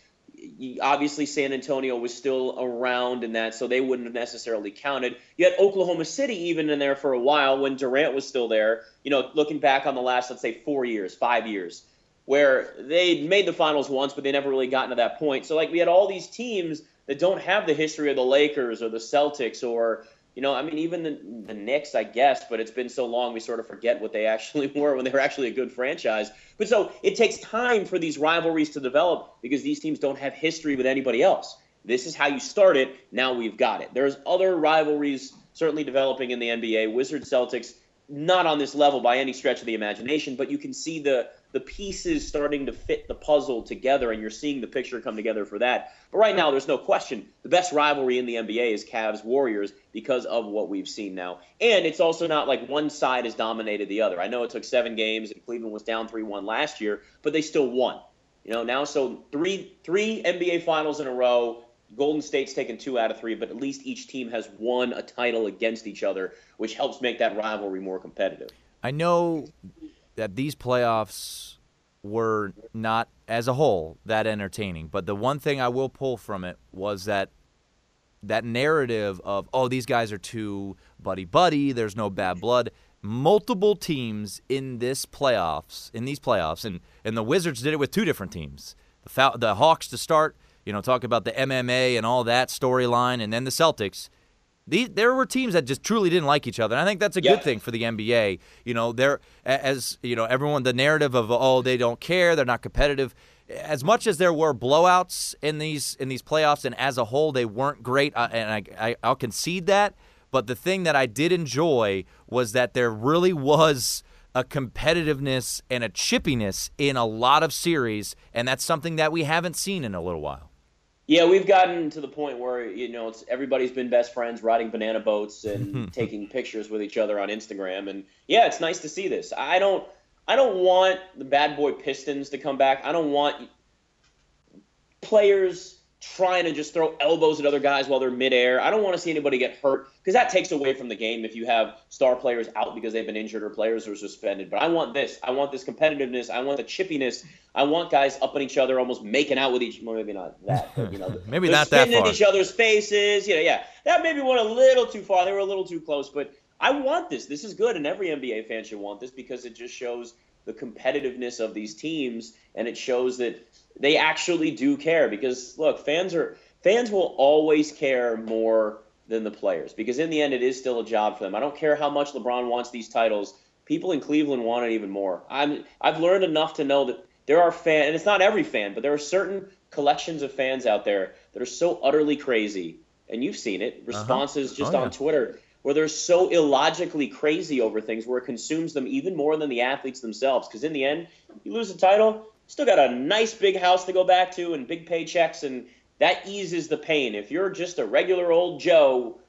obviously San Antonio was still around in that, so they wouldn't have necessarily counted. You had Oklahoma City even in there for a while when Durant was still there. You know, looking back on the last, let's say, four years, five years, where they made the finals once, but they never really gotten to that point. So like we had all these teams that don't have the history of the Lakers or the Celtics or you know, I mean, even the, the Knicks, I guess, but it's been so long we sort of forget what they *laughs* actually were when they were actually a good franchise. But so it takes time for these rivalries to develop because these teams don't have history with anybody else. This is how you start it. Now we've got it. There's other rivalries certainly developing in the NBA. Wizards Celtics, not on this level by any stretch of the imagination, but you can see the the pieces starting to fit the puzzle together, and you're seeing the picture come together for that. But right now, there's no question the best rivalry in the NBA is Cavs Warriors because of what we've seen now. And it's also not like one side has dominated the other. I know it took seven games, and Cleveland was down 3 1 last year, but they still won. You know, now so three three NBA finals in a row. Golden State's taken two out of three, but at least each team has won a title against each other, which helps make that rivalry more competitive. I know that these playoffs were not as a whole that entertaining. But the one thing I will pull from it was that that narrative of oh these guys are too buddy buddy, there's no bad blood. Multiple teams in this playoffs, in these playoffs, and and the Wizards did it with two different teams. The the Hawks to start, you know, talk about the MMA and all that storyline, and then the Celtics these, there were teams that just truly didn't like each other. And I think that's a yeah. good thing for the NBA. You know, there as you know, everyone the narrative of oh they don't care, they're not competitive. As much as there were blowouts in these in these playoffs, and as a whole they weren't great, uh, and I, I I'll concede that. But the thing that I did enjoy was that there really was a competitiveness and a chippiness in a lot of series, and that's something that we haven't seen in a little while. Yeah, we've gotten to the point where you know it's everybody's been best friends, riding banana boats and *laughs* taking pictures with each other on Instagram, and yeah, it's nice to see this. I don't, I don't want the bad boy Pistons to come back. I don't want players trying to just throw elbows at other guys while they're midair. I don't want to see anybody get hurt because that takes away from the game if you have star players out because they've been injured or players are suspended. But I want this. I want this competitiveness. I want the chippiness. I want guys up on each other, almost making out with each. Well, maybe not that, but you know, *laughs* maybe not that far. in each other's faces. You know, yeah, that maybe went a little too far. They were a little too close, but I want this. This is good, and every NBA fan should want this because it just shows the competitiveness of these teams, and it shows that they actually do care. Because look, fans are fans will always care more than the players because in the end, it is still a job for them. I don't care how much LeBron wants these titles. People in Cleveland want it even more. I'm I've learned enough to know that there are fans, and it's not every fan, but there are certain collections of fans out there that are so utterly crazy, and you've seen it. Uh-huh. Responses uh-huh. just oh, on Twitter where they're so illogically crazy over things where it consumes them even more than the athletes themselves. Because in the end, you lose a title, still got a nice big house to go back to and big paychecks, and that eases the pain. If you're just a regular old Joe,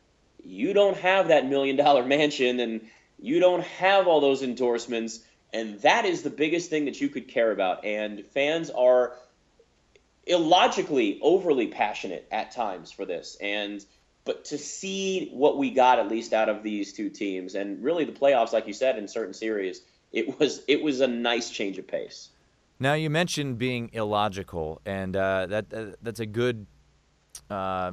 you don't have that million dollar *laughs* mansion and you don't have all those endorsements. And that is the biggest thing that you could care about. And fans are illogically overly passionate at times for this. And but to see what we got at least out of these two teams and really the playoffs like you said in certain series it was it was a nice change of pace. Now you mentioned being illogical and uh, that uh, that's a good uh,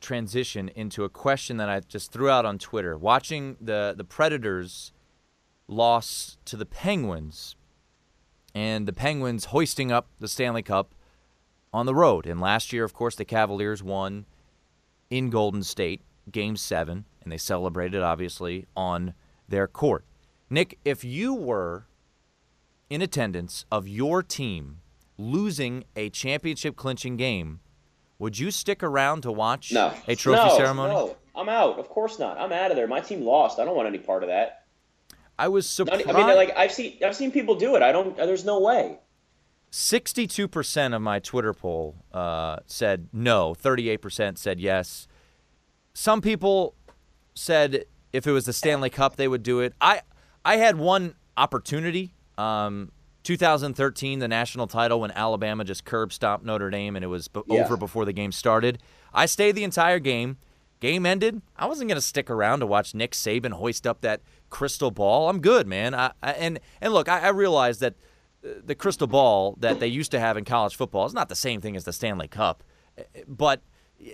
transition into a question that I just threw out on Twitter. Watching the the Predators loss to the Penguins and the Penguins hoisting up the Stanley Cup on the road. And last year of course the Cavaliers won in Golden State, game seven, and they celebrated, obviously, on their court. Nick, if you were in attendance of your team losing a championship clinching game, would you stick around to watch no. a trophy no, ceremony? No, I'm out. Of course not. I'm out of there. My team lost. I don't want any part of that. I was surprised. I mean, like I've seen, I've seen people do it. I don't. There's no way. 62% of my Twitter poll uh, said no. 38% said yes. Some people said if it was the Stanley Cup, they would do it. I I had one opportunity. Um, 2013, the national title, when Alabama just curb stomped Notre Dame, and it was b- yeah. over before the game started. I stayed the entire game. Game ended. I wasn't going to stick around to watch Nick Saban hoist up that crystal ball. I'm good, man. I, I, and and look, I, I realize that the crystal ball that they used to have in college football is not the same thing as the Stanley Cup, but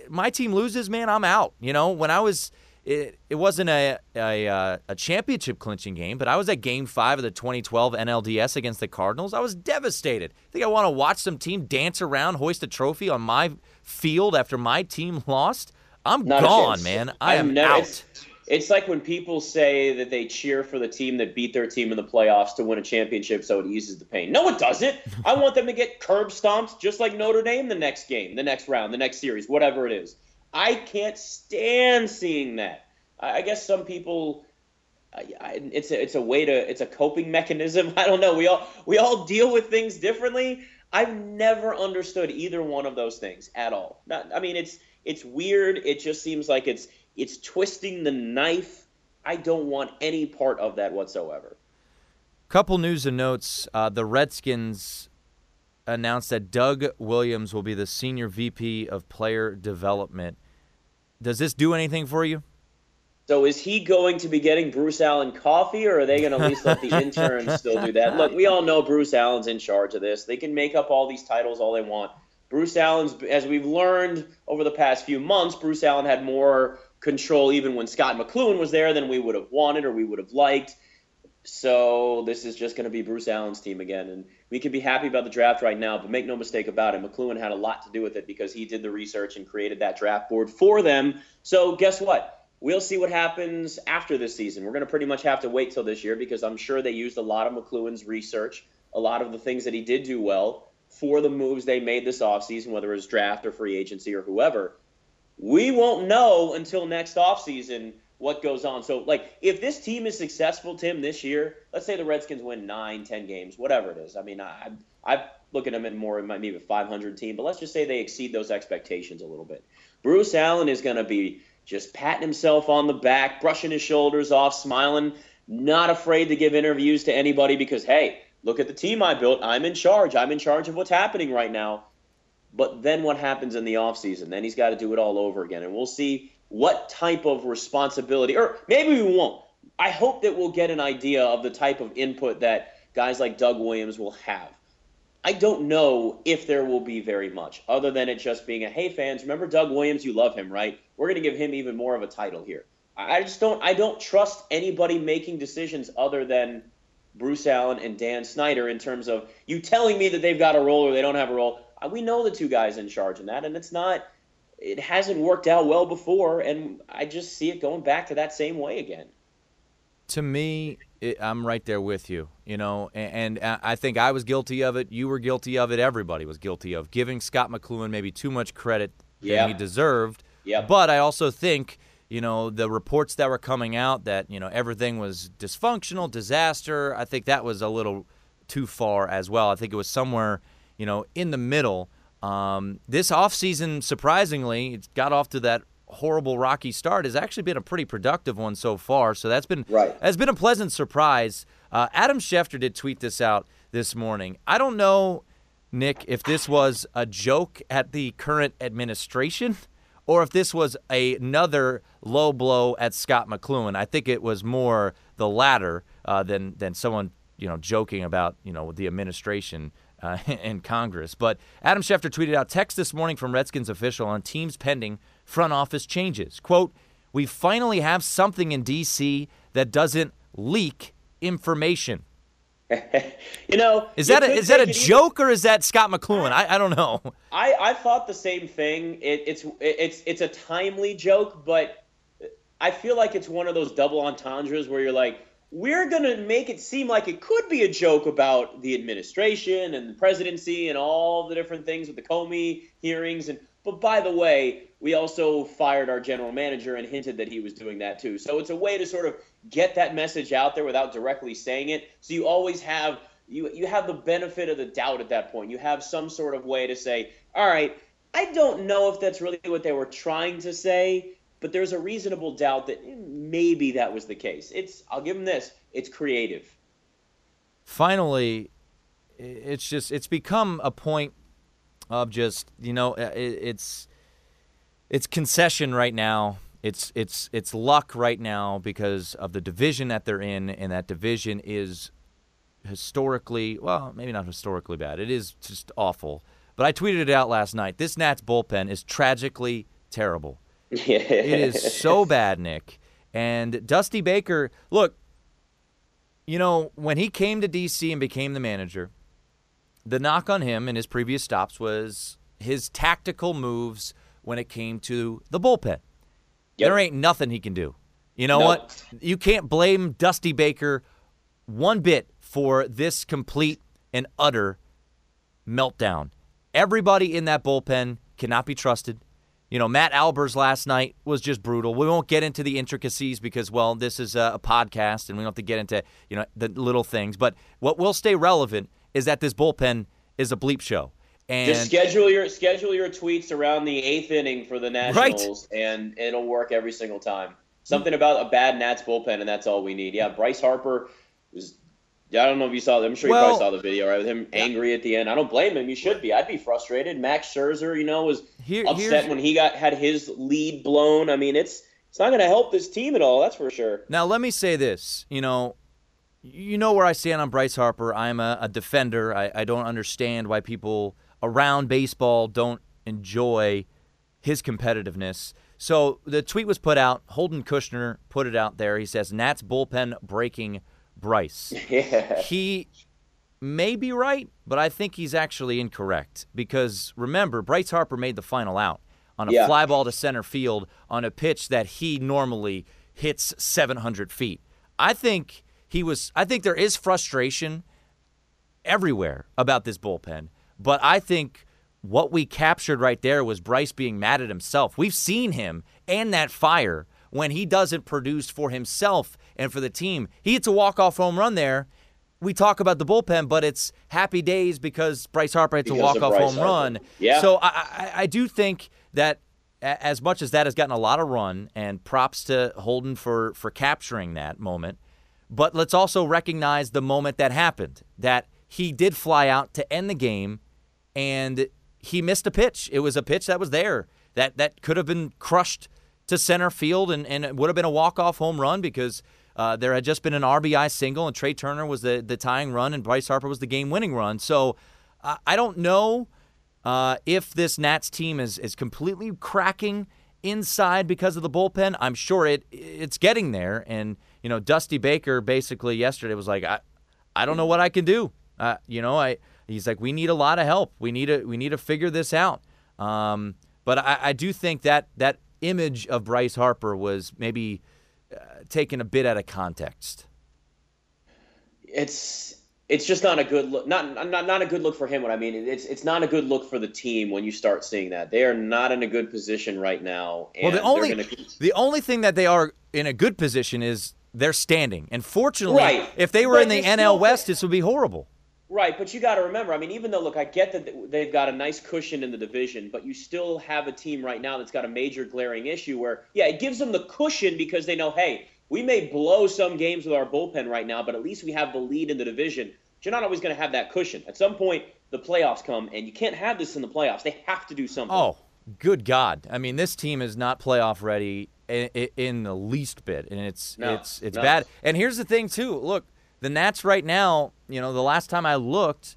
my team loses, man, I'm out. You know, when I was it, it wasn't a, a uh, a championship clinching game, but I was at Game Five of the 2012 NLDS against the Cardinals. I was devastated. I think I want to watch some team dance around, hoist a trophy on my field after my team lost. I'm Not gone, man. I am out. It's, it's like when people say that they cheer for the team that beat their team in the playoffs to win a championship so it eases the pain. No, it doesn't. I want them to get curb stomped just like Notre Dame the next game, the next round, the next series, whatever it is. I can't stand seeing that. I guess some people. It's a it's a way to it's a coping mechanism. *laughs* I don't know. We all we all deal with things differently. I've never understood either one of those things at all. Not, I mean, it's it's weird. It just seems like it's it's twisting the knife. I don't want any part of that whatsoever. Couple news and notes. Uh, the Redskins announced that Doug Williams will be the senior VP of player development. Does this do anything for you? So is he going to be getting Bruce Allen coffee, or are they going to at least let the *laughs* interns still do that? Look, we all know Bruce Allen's in charge of this. They can make up all these titles all they want. Bruce Allen's, as we've learned over the past few months, Bruce Allen had more control even when Scott McCloughan was there than we would have wanted or we would have liked. So this is just going to be Bruce Allen's team again, and we can be happy about the draft right now. But make no mistake about it, McCloughan had a lot to do with it because he did the research and created that draft board for them. So guess what? We'll see what happens after this season. We're going to pretty much have to wait till this year because I'm sure they used a lot of McCloughan's research, a lot of the things that he did do well for the moves they made this offseason, whether it was draft or free agency or whoever. We won't know until next offseason what goes on. So, like, if this team is successful, Tim, this year, let's say the Redskins win nine, ten games, whatever it is. I mean, I I look at them at more maybe a 500 team, but let's just say they exceed those expectations a little bit. Bruce Allen is going to be just patting himself on the back, brushing his shoulders off, smiling, not afraid to give interviews to anybody because hey, look at the team I built. I'm in charge. I'm in charge of what's happening right now. But then what happens in the offseason? Then he's got to do it all over again. And we'll see what type of responsibility, or maybe we won't. I hope that we'll get an idea of the type of input that guys like Doug Williams will have. I don't know if there will be very much, other than it just being a hey fans, remember Doug Williams, you love him, right? We're gonna give him even more of a title here. I just don't I don't trust anybody making decisions other than Bruce Allen and Dan Snyder in terms of you telling me that they've got a role or they don't have a role. We know the two guys in charge in that, and it's not it hasn't worked out well before, and I just see it going back to that same way again. to me, it, I'm right there with you. You know, and, and I think I was guilty of it. You were guilty of it. Everybody was guilty of giving Scott McCloughan maybe too much credit Yeah. than he deserved. Yep. But I also think, you know, the reports that were coming out that you know everything was dysfunctional, disaster. I think that was a little too far as well. I think it was somewhere, you know, in the middle. Um, this offseason, surprisingly, it got off to that horrible rocky start. Has actually been a pretty productive one so far. So that's been Right. has been a pleasant surprise. Uh, Adam Schefter did tweet this out this morning. I don't know, Nick, if this was a joke at the current administration *laughs* or if this was a, another low blow at Scott McCloughan. I think it was more the latter uh, than than someone you know joking about you know the administration uh, *laughs* in Congress. But Adam Schefter tweeted out text this morning from Redskins official on teams pending front office changes. Quote: We finally have something in D.C. that doesn't leak information. *laughs* you know, Is that a, is that a it either- joke or is that Scott McCloughan? I, I don't know. I, I thought the same thing. It, it's it's it's a timely joke, but I feel like it's one of those double entendres where you're like, we're gonna make it seem like it could be a joke about the administration and the presidency and all the different things with the Comey hearings, and but by the way, we also fired our general manager and hinted that he was doing that too. So it's a way to sort of get that message out there without directly saying it. So you always have you you have the benefit of the doubt at that point. You have some sort of way to say, all right, I don't know if that's really what they were trying to say, but there's a reasonable doubt that maybe that was the case. It's I'll give them this. It's creative. finally, it's just it's become a point of just you know it's it's concession right now. It's it's it's luck right now because of the division that they're in, and that division is historically well, maybe not historically bad. It is just awful. But I tweeted it out last night. This Nats bullpen is tragically terrible. It is *laughs* so bad, Nick. And Dusty Baker, look, you know, when he came to DC and became the manager, the knock on him in his previous stops was his tactical moves when it came to the bullpen. Yep. There ain't nothing he can do. You know Nope. what? You can't blame Dusty Baker one bit for this complete and utter meltdown. Everybody in that bullpen cannot be trusted. You know, Matt Albers last night was just brutal. We won't get into the intricacies because, well, this is a, a podcast and we don't have to get into, you know, the little things. But what will stay relevant is that this bullpen is a bleep show. And Just schedule your schedule your tweets around the eighth inning for the Nationals, and it'll work every single time. Something about a bad Nats bullpen, and that's all we need. Yeah, Bryce Harper was. Yeah, I don't know if you saw. I'm sure you Well- probably saw the video, right? With him angry at the end. I don't blame him. You should be. I'd be frustrated. Max Scherzer, you know, was Here- upset when he got had his lead blown. I mean, it's it's not going to help this team at all. That's for sure. Now, let me say this. You know, you know where I stand on Bryce Harper. I'm a, a defender. I, I don't understand why people around baseball don't enjoy his competitiveness. So the tweet was put out. Holden Kushner put it out there. He says, Nats bullpen breaking Bryce. *laughs* Yeah. he may be right, but I think he's actually incorrect because remember, Bryce Harper made the final out on a Yeah. fly ball to center field on a pitch that he normally hits 700 feet. I think he was. I think there is frustration everywhere about this bullpen, but I think what we captured right there was Bryce being mad at himself. We've seen him and that fire when he doesn't produce for himself and for the team. He hits a walk-off home run there. We talk about the bullpen, but it's happy days because Bryce Harper hits a walk-off home Harper. run. Yeah. So I, I, I do think that as much as that has gotten a lot of run, and props to Holden for for capturing that moment, but let's also recognize the moment that happened that he did fly out to end the game and he missed a pitch. It was a pitch that was there that that could have been crushed to center field and, and it would have been a walk-off home run because uh, there had just been an RBI single and Trea Turner was the, the tying run and Bryce Harper was the game-winning run. So I don't know uh, if this Nats team is, is completely cracking inside because of the bullpen. I'm sure it it's getting there. And, you know, Dusty Baker basically yesterday was like, I, I don't know what I can do. Uh, you know, I he's like, we need a lot of help. We need to we need to figure this out. Um, but I, I do think that that image of Bryce Harper was maybe uh, taken a bit out of context. it's it's just not a good look. Not not not a good look for him. What I mean, it's it's not a good look for the team when you start seeing that they are not in a good position right now. Well, the only gonna, the only thing that they are in a good position is they're standing. And fortunately, Right. if they were But in the NL West, this would be horrible. Right, but you got to remember. I mean, even though look, I get that they've got a nice cushion in the division, but you still have a team right now that's got a major glaring issue. Where yeah, it gives them the cushion because they know, hey, we may blow some games with our bullpen right now, but at least we have the lead in the division. But you're not always going to have that cushion. At some point, the playoffs come, and you can't have this in the playoffs. They have to do something. Oh, good God! I mean, this team is not playoff ready in, the least bit, and it's No, it's it's no. bad. And here's the thing, too. Look, the Nats right now. You know, the last time I looked,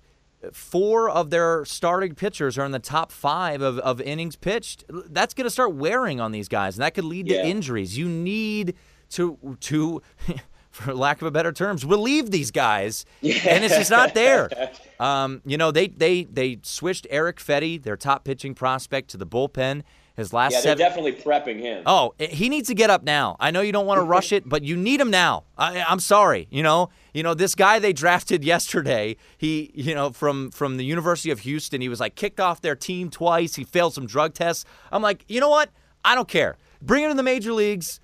four of their starting pitchers are in the top five of, of innings pitched. That's going to start wearing on these guys, and that could lead Yeah. to injuries. You need to to. *laughs* For lack of a better terms, relieve these guys, and it's just not there. *laughs* Um, you know, they they they switched Erick Fedde, their top pitching prospect, to the bullpen. His last yeah, they're seven. definitely prepping him. Oh, eh, he needs to get up now. I know you don't want to *laughs* rush it, but you need him now. I, I'm sorry. You know, you know this guy they drafted *laughs* yesterday. He, you know, from from the University of Houston. He was like kicked off their team twice. He failed some drug tests. I'm like, you know what? I don't care. Bring him to the major leagues.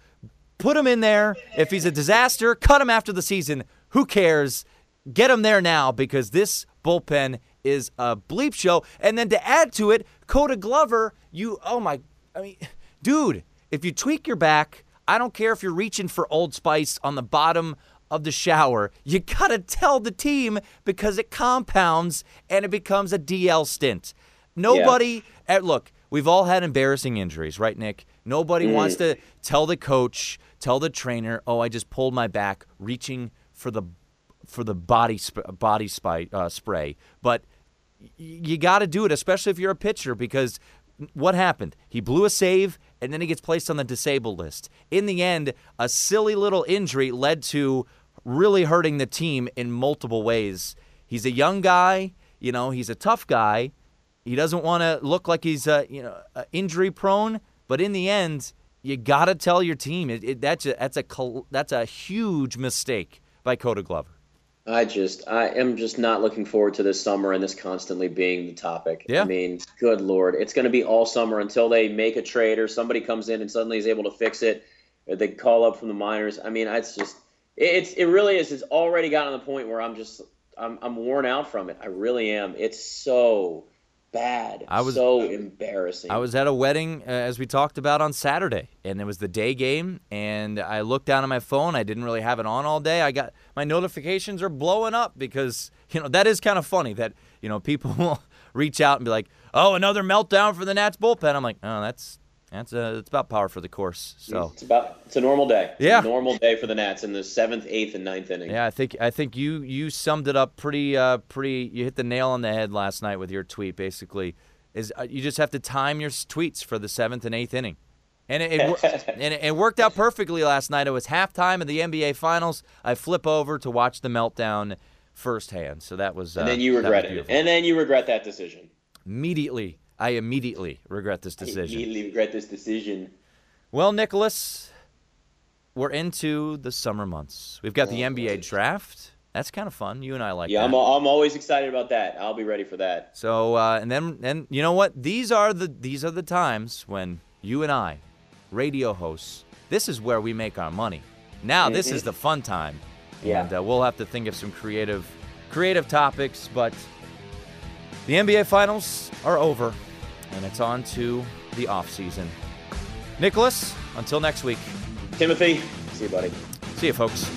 Put him in there. If he's a disaster, cut him after the season. Who cares? Get him there now because this bullpen is a bleep show. And then to add to it, Koda Glover, you, oh my, I mean, *laughs* dude, if you tweak your back, I don't care if you're reaching for Old Spice on the bottom of the shower, you gotta tell the team because it compounds and it becomes a DL stint. Nobody, eh, look, we've all had embarrassing injuries, right, Nick? Nobody wants to tell the coach, tell the trainer, "Oh, I just pulled my back reaching for the for the body sp- body spy, uh, spray." But you got to do it, especially if you're a pitcher, because what happened? He blew a save and then he gets placed on the disabled list. In the end, a silly little injury led to really hurting the team in multiple ways. He's a young guy, you know, he's a tough guy. He doesn't want to look like he's uh, you know uh, injury prone, but in the end, you got to tell your team it, it, that's a that's a that's a huge mistake by Koda Glover. I just, I am just not looking forward to this summer and this constantly being the topic. Yeah. I mean, good lord, it's going to be all summer until they make a trade or somebody comes in and suddenly is able to fix it. Or they call up from the minors. I mean, it's just, it's, it really is. It's already gotten to the point where I'm just, I'm, I'm worn out from it. I really am. It's so bad. I was so embarrassing. I was at a wedding uh, as we talked about on Saturday, and it was the day game. And I looked down at my phone. I didn't really have it on all day. I got my notifications are blowing up because you know that is kind of funny that you know people *laughs* will reach out and be like, "Oh, another meltdown for the Nats bullpen." I'm like, "Oh, that's that's a, it's about power for the course." So it's about it's a normal day. It's Yeah. a normal day for the Nats in the seventh, eighth, and ninth inning. Yeah, I think I think you you summed it up pretty uh, pretty. You hit the nail on the head last night with your tweet. Basically, is uh, you just have to time your tweets for the seventh and eighth inning, and it, it *laughs* and it, it worked out perfectly last night. It was halftime of the NBA Finals. I flip over to watch the meltdown firsthand. So that was. Uh, And then you regret it. And then you regret that decision. immediately, I immediately regret this decision. I Immediately regret this decision. Well, Nicholas, we're into the summer months. We've got the NBA draft. That's kind of fun. You and I like Yeah, that. I'm, I'm always excited about that. I'll be ready for that. So uh, and then and you know what? These are the these are the times when you and I, radio hosts, this is where we make our money. Now this is the fun time, Yeah. and uh, we'll have to think of some creative creative topics. But the NBA finals are over, and it's on to the off season. Nicholas, until next week. Timothy, see you, buddy. See you, folks.